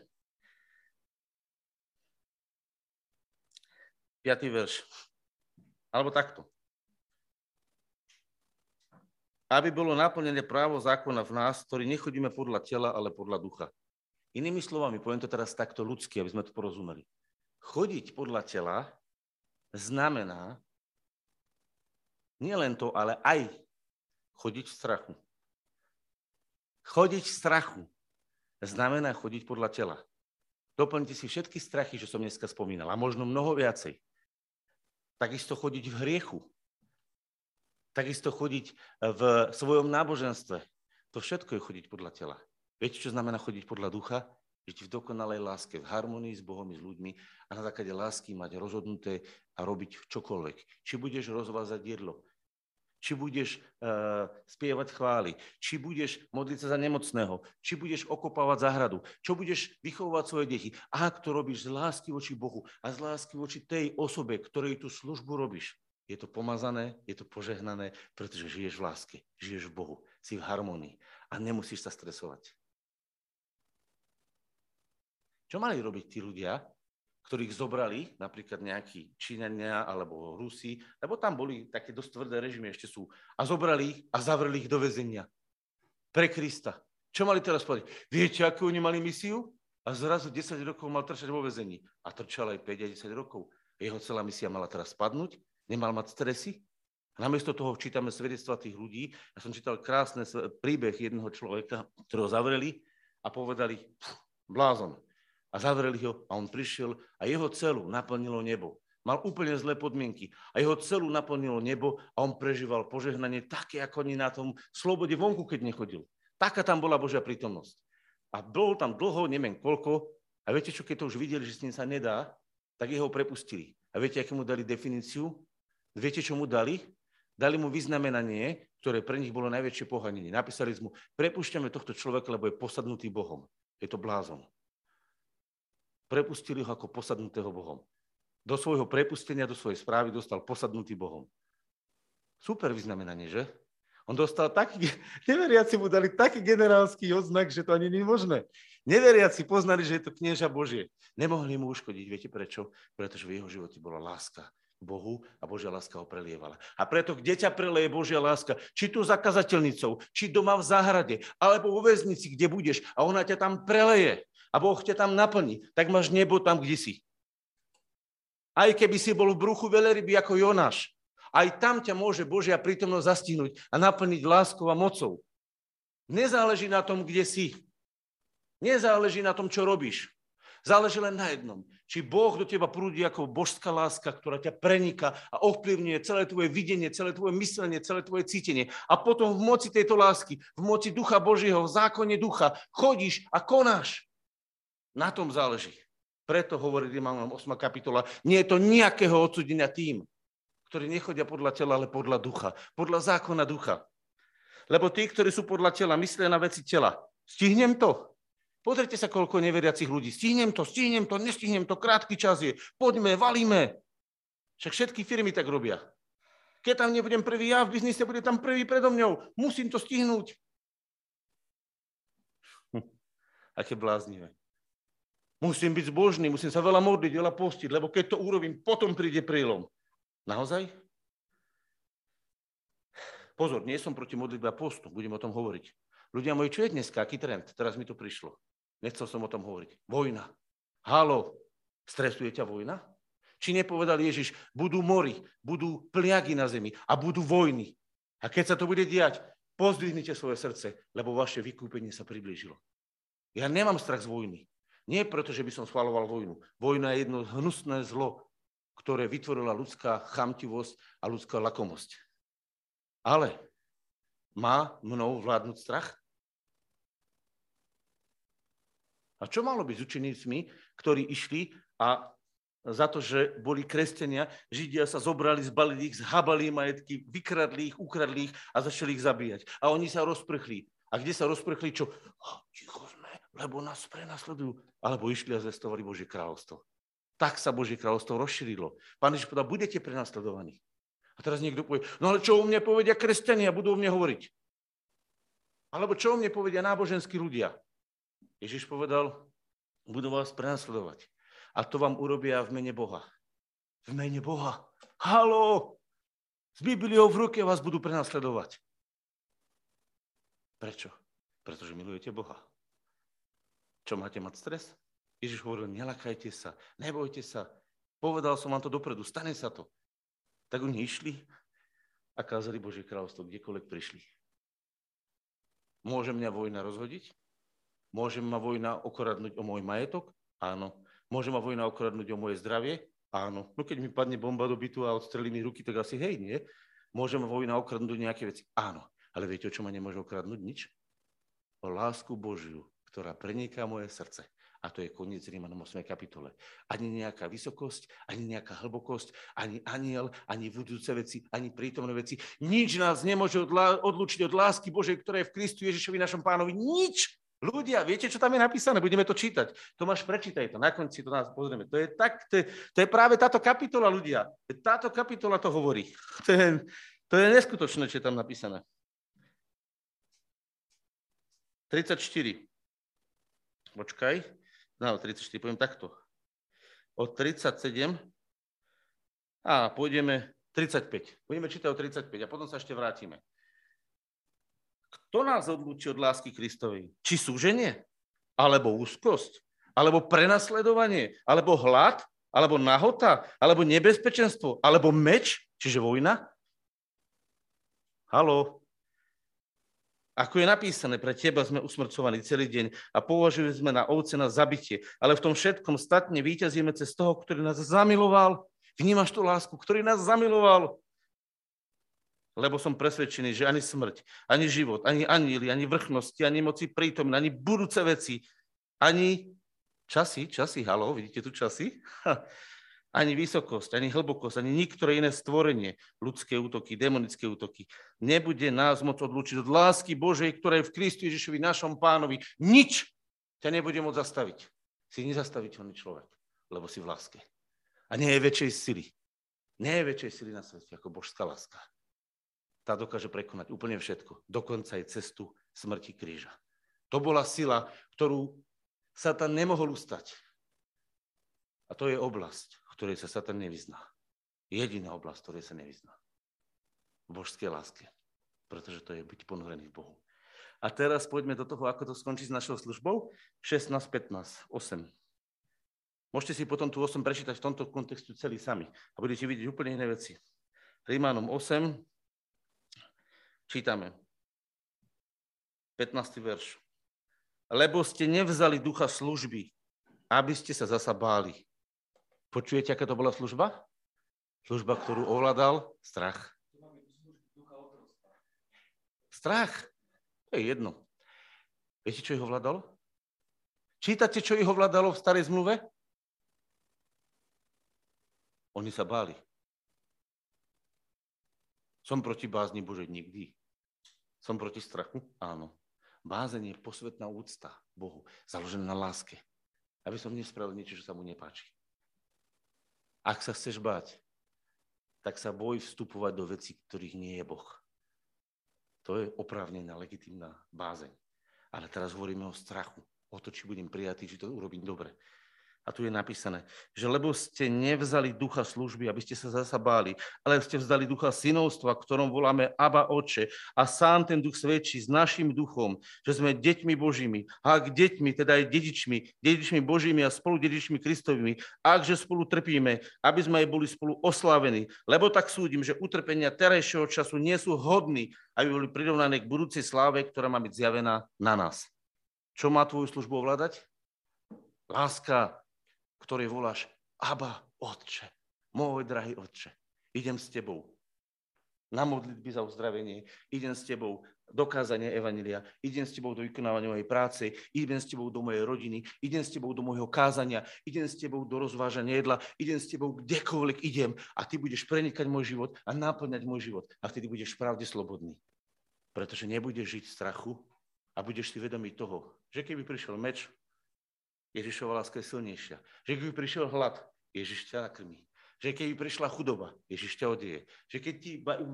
5. verš. Alebo takto. Aby bolo naplnené právo zákona v nás, ktorý nechodíme podľa tela, ale podľa ducha. Inými slovami, poviem to teraz takto ľudsky, aby sme to porozumeli. Chodiť podľa tela znamená nielen to, ale aj chodiť v strachu. Chodiť v strachu znamená chodiť podľa tela. Doplňte si všetky strachy, čo som dneska spomínal, a možno mnoho viacej. Takisto chodiť v hriechu. Takisto chodiť v svojom náboženstve. To všetko je chodiť podľa tela. Viete, čo znamená chodiť podľa ducha? Žiť v dokonalej láske, v harmonii s Bohom i s ľuďmi a na základe lásky mať rozhodnuté a robiť čokoľvek. Či budeš rozvázať jedlo, či budeš uh, spievať chvály, či budeš modliť sa za nemocného, či budeš okopávať záhradu, čo budeš vychovávať svoje deti. Ak to robíš z lásky voči Bohu a z lásky voči tej osobe, ktorej tú službu robíš, je to pomazané, je to požehnané, pretože žiješ v láske, žiješ v Bohu, si v harmonii a nemusíš sa stresovať. Čo mali robiť tí ľudia, ktorých zobrali, napríklad nejakí Číňania alebo Rusi, lebo tam boli také dosť tvrdé režimy, ešte sú, a zobrali ich a zavreli ich do väzenia. Pre Krista. Čo mali teraz povedať? Viete, akú oni mali misiu? A zrazu 10 rokov mal trčať vo väzení. A trčal aj 5 a 10 rokov. Jeho celá misia mala teraz spadnúť, nemal mať stresy. A namiesto toho čítame svedectva tých ľudí. Ja som čítal krásny príbeh jedného človeka, ktorého zavreli a povedali, blázon, a zavreli ho a on prišiel a jeho celu naplnilo nebo. Mal úplne zlé podmienky a jeho celu naplnilo nebo a on prežíval požehnanie také, ako ani na tom slobode vonku, keď nechodil. Taká tam bola Božia prítomnosť. A bol tam dlho, neviem koľko, a viete čo, keď to už videli, že s ním sa nedá, tak jeho prepustili. A viete, aké mu dali definíciu? Viete, čo mu dali? Dali mu vyznamenanie, ktoré pre nich bolo najväčšie pohanenie. Napísali mu, prepušťame tohto človeka, lebo je posadnutý Bohom. Je to blázon. Prepustili ho ako posadnutého Bohom. Do svojho prepustenia, do svojej správy dostal posadnutý Bohom. Super vyznamenanie, že? On dostal taký, neveriaci mu dali taký generálsky odznak, že to ani nie je možné. Neveriaci poznali, že je to knieža Božie. Nemohli mu uškodiť. Viete prečo? Pretože v jeho živote bola láska Bohu a Božia láska ho prelievala. A preto, kde ťa preleje Božia láska, či tu za kazateľnicou, či doma v záhrade, alebo vo väznici, kde budeš a ona ťa tam preleje, a Boh ťa tam naplní, tak máš nebo tam, kde si. Aj keby si bol v bruchu veľryby ako Jonáš, aj tam ťa môže Božia prítomnosť zastihnúť a naplniť láskou a mocou. Nezáleží na tom, kde si. Nezáleží na tom, čo robíš. Záleží len na jednom. Či Boh do teba prúdi ako božská láska, ktorá ťa prenika a ovplyvňuje celé tvoje videnie, celé tvoje myslenie, celé tvoje cítenie. A potom v moci tejto lásky, v moci Ducha Božieho, v zákone Ducha chodíš a konáš. Na tom záleží. Preto hovorí Rímanom 8. kapitola, nie je to nejakého odsudenia tým, ktorí nechodia podľa tela, ale podľa ducha. Podľa zákona ducha. Lebo tí, ktorí sú podľa tela, myslia na veci tela. Stihnem to? Pozrite sa, koľko neveriacich ľudí. Stihnem to, stihnem to, nestihnem to, krátky čas je. Poďme, valíme. Však všetky firmy tak robia. Keď tam nebudem prvý ja v biznise, bude tam prvý predo mňou. Musím to stihnúť. Hm, aké bláznivé. Musím byť zbožný, musím sa veľa modliť, veľa postiť, lebo keď to urobím, potom príde prílom. Naozaj? Pozor, nie som proti modlitbe a postu, budem o tom hovoriť. Ľudia moji, čo je dneska, aký trend? Teraz mi to prišlo. Nechcel som o tom hovoriť. Vojna. Halo, stresuje ťa vojna? Či nepovedal Ježiš, budú mori, budú pliagy na zemi a budú vojny. A keď sa to bude diať, pozdvihnite svoje srdce, lebo vaše vykúpenie sa priblížilo. Ja nemám strach z vojny. Nie preto, že by som schvaloval vojnu. Vojna je jedno hnusné zlo, ktoré vytvorila ľudská chamtivosť a ľudská lakomosť. Ale má mnou vládnuť strach? A čo malo byť s učenícmi, ktorí išli a za to, že boli kresťania, Židia sa zobrali, zbalili ich, zhabali majetky, vykradli ich, ukradli ich a začali ich zabíjať. A oni sa rozprchli. A kde sa rozprchli? Čo? Ticho sme, lebo nás prenasledujú alebo išli a zvestovali Božie kráľovstvo. Tak sa Božie kráľovstvo rozšírilo. Pán Ježiš povedal, budete prenasledovaní. A teraz niekto povie, no ale čo o mne povedia kresťania, budú o mne hovoriť. Alebo čo o mne povedia náboženskí ľudia. Ježiš povedal, budú vás prenasledovať. A to vám urobia v mene Boha. V mene Boha. Halo! S Bibliou v ruke vás budú prenasledovať. Prečo? Pretože milujete Boha. Čo máte mať stres? Ježiš hovoril, nelakajte sa, nebojte sa. Povedal som vám to dopredu, stane sa to. Tak oni išli a kázali Božie kráľovstvo, kdekoľvek prišli. Môže mňa vojna rozhodiť? Môže ma vojna okradnúť o môj majetok? Áno. Môže ma vojna okradnúť o moje zdravie? Áno. No keď mi padne bomba do bytu a odstrelí mi ruky, tak asi hej, nie? Môže ma vojna okradnúť nejaké veci? Áno. Ale viete, o čo ma nemôže okradnúť? Nič. O lásku Božiu, ktorá preniká moje srdce a to je koniec Rímanom 8. kapitole. Ani nejaká vysokosť, ani nejaká hlbokosť, ani aniel, ani budúce veci, ani prítomné veci. Nič nás nemôže odlúčiť od lásky Božej, ktorá je v Kristu Ježišovi našom pánovi. Nič! Ľudia, viete, čo tam je napísané? Budeme to čítať. Tomáš, prečítaj to, na konci to nás pozrieme. To je, tak, to je, to je práve táto kapitola, ľudia. Táto kapitola to hovorí. To je, to je neskutočné, čo je tam napísané. 34. Počkaj. No, 34, poviem takto. Od 37 a pôjdeme 35. Budeme čítať o 35 a potom sa ešte vrátime. Kto nás odlúči od lásky Kristovej? Či súženie? Alebo úzkosť? Alebo prenasledovanie? Alebo hlad? Alebo nahota? Alebo nebezpečenstvo? Alebo meč? Čiže vojna? Halo? Ako je napísané, pre teba sme usmrcovaní celý deň a považujeme sme na ovce na zabitie, ale v tom všetkom statne víťazíme cez toho, ktorý nás zamiloval. Vnímaš tú lásku, ktorý nás zamiloval lebo som presvedčený, že ani smrť, ani život, ani aníli, ani vrchnosti, ani moci prítomné, ani budúce veci, ani časy, časy, halo, vidíte tu časy? Ha. Ani vysokosť, ani hlbokosť, ani niektoré iné stvorenie, ľudské útoky, demonické útoky, nebude nás môcť odlúčiť od lásky Božej, ktorá je v Kristu Ježišovi, našom pánovi. Nič ťa nebude môcť zastaviť. Si nezastaviteľný človek, lebo si v láske. A nie je väčšej sily. Nie je väčšej sily na svete ako božská láska tá dokáže prekonať úplne všetko, dokonca aj cestu smrti kríža. To bola sila, ktorú Satan nemohol ustať. A to je oblasť, ktorej sa Satan nevyzná. Jediná oblasť, ktorej sa nevyzná. V božskej láske. Pretože to je byť ponorený v Bohu. A teraz poďme do toho, ako to skončí s našou službou. 16, 15, 8. Môžete si potom tu 8 prečítať v tomto kontextu celý sami a budete vidieť úplne iné veci. Rímanom 8, Čítame. 15. verš. Lebo ste nevzali ducha služby, aby ste sa zasa báli. Počujete, aká to bola služba? Služba, ktorú ovládal strach. Strach. To je jedno. Viete, čo ich ovládalo? Čítate, čo ich ovládalo v starej zmluve? Oni sa báli. Som proti bázni Bože nikdy. Som proti strachu? Áno. Bázeň je posvetná úcta Bohu, založená na láske. Aby som nespravil niečo, čo sa mu nepáči. Ak sa chceš báť, tak sa boj vstupovať do vecí, ktorých nie je Boh. To je oprávnená, legitimná bázeň. Ale teraz hovoríme o strachu, o to, či budem prijatý, či to urobím dobre. A tu je napísané, že lebo ste nevzali ducha služby, aby ste sa zasa báli, ale ste vzdali ducha synovstva, ktorom voláme Aba Oče. A sám ten duch svedčí s našim duchom, že sme deťmi Božími. A ak deťmi, teda aj dedičmi, dedičmi Božími a spolu dedičmi Kristovými, akže spolu trpíme, aby sme aj boli spolu oslávení. Lebo tak súdim, že utrpenia terajšieho času nie sú hodní, aby boli prirovnané k budúcej sláve, ktorá má byť zjavená na nás. Čo má tvoju službu ovládať? Láska, ktorej voláš Aba, Otče, môj drahý Otče, idem s tebou na modlitby za uzdravenie, idem s tebou do kázania Evanília, idem s tebou do vykonávania mojej práce, idem s tebou do mojej rodiny, idem s tebou do môjho kázania, idem s tebou do rozvážania jedla, idem s tebou kdekoľvek idem a ty budeš prenikať môj život a náplňať môj život a vtedy budeš pravde slobodný. Pretože nebudeš žiť strachu a budeš si vedomý toho, že keby prišiel meč, Ježišova láska je silnejšia. Že keby prišiel hlad, Ježiš ťa nakrmí. Že keby prišla chudoba, Ježiš ťa odieje. Že keď ti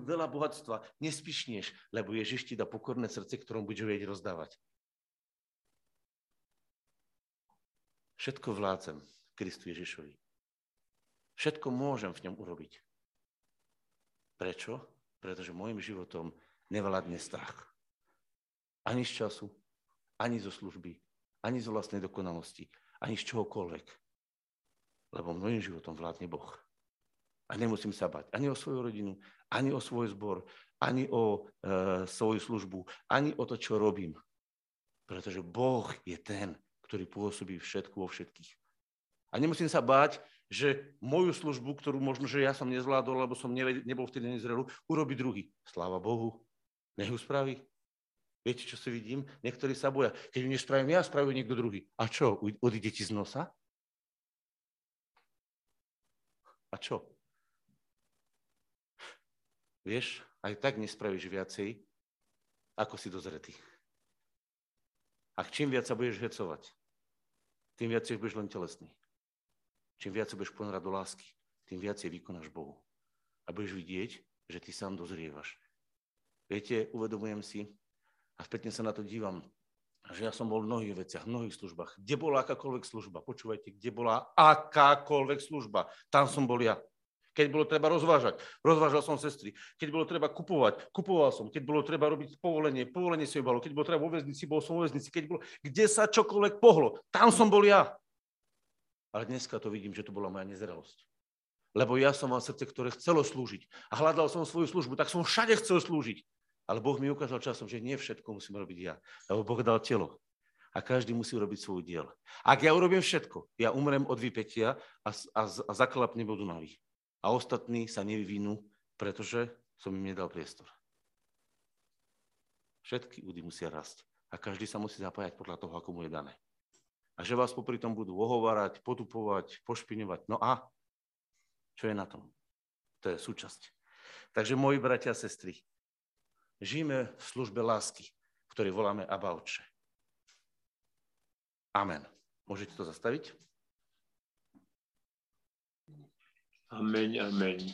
veľa bohatstva, nespišneš, lebo Ježiš ti dá pokorné srdce, ktorom budeš vedieť rozdávať. Všetko vládzem v Kristu Ježišovi. Všetko môžem v ňom urobiť. Prečo? Pretože môjim životom nevládne strach. Ani z času, ani zo služby, ani z vlastnej dokonalosti, ani z čohokoľvek. Lebo môjim životom vládne Boh. A nemusím sa bať ani o svoju rodinu, ani o svoj zbor, ani o e, svoju službu, ani o to, čo robím. Pretože Boh je ten, ktorý pôsobí všetku vo všetkých. A nemusím sa báť, že moju službu, ktorú možno, že ja som nezvládol, lebo som nebol vtedy nezrelú, urobí druhý. Sláva Bohu. Nech ju spraví. Viete, čo si vidím? Niektorí sa boja. Keď ju nespravím ja, spraví niekto druhý. A čo, odíde ti z nosa? A čo? Vieš, aj tak nespravíš viacej, ako si dozretý. A čím viac sa budeš hecovať, tým viac budeš len telesný. Čím viac budeš ponorať do lásky, tým viacej vykonáš Bohu. A budeš vidieť, že ty sám dozrievaš. Viete, uvedomujem si, a spätne sa na to dívam, že ja som bol v mnohých veciach, v mnohých službách. Kde bola akákoľvek služba? Počúvajte, kde bola akákoľvek služba? Tam som bol ja. Keď bolo treba rozvážať, rozvážal som sestry. Keď bolo treba kupovať, kupoval som. Keď bolo treba robiť povolenie, povolenie si obalo. Keď bolo treba vo väznici, bol som vo väznici. Keď bolo, kde sa čokoľvek pohlo, tam som bol ja. Ale dneska to vidím, že to bola moja nezrelosť. Lebo ja som mal srdce, ktoré chcelo slúžiť. A hľadal som svoju službu, tak som všade chcel slúžiť. Ale Boh mi ukázal časom, že nie všetko musím robiť ja. Lebo Boh dal telo. A každý musí robiť svoj diel. Ak ja urobím všetko, ja umrem od vypetia a, a, a zaklapnem do Dunavy. A ostatní sa nevyvinú, pretože som im nedal priestor. Všetky údy musia rásť. A každý sa musí zapájať podľa toho, ako mu je dané. A že vás popri tom budú ohovárať, potupovať, pošpiňovať. No a čo je na tom? To je súčasť. Takže moji bratia a sestry, Žijeme v službe lásky, v ktorej voláme Abba Otče. Amen. Môžete to zastaviť? Amen, amen.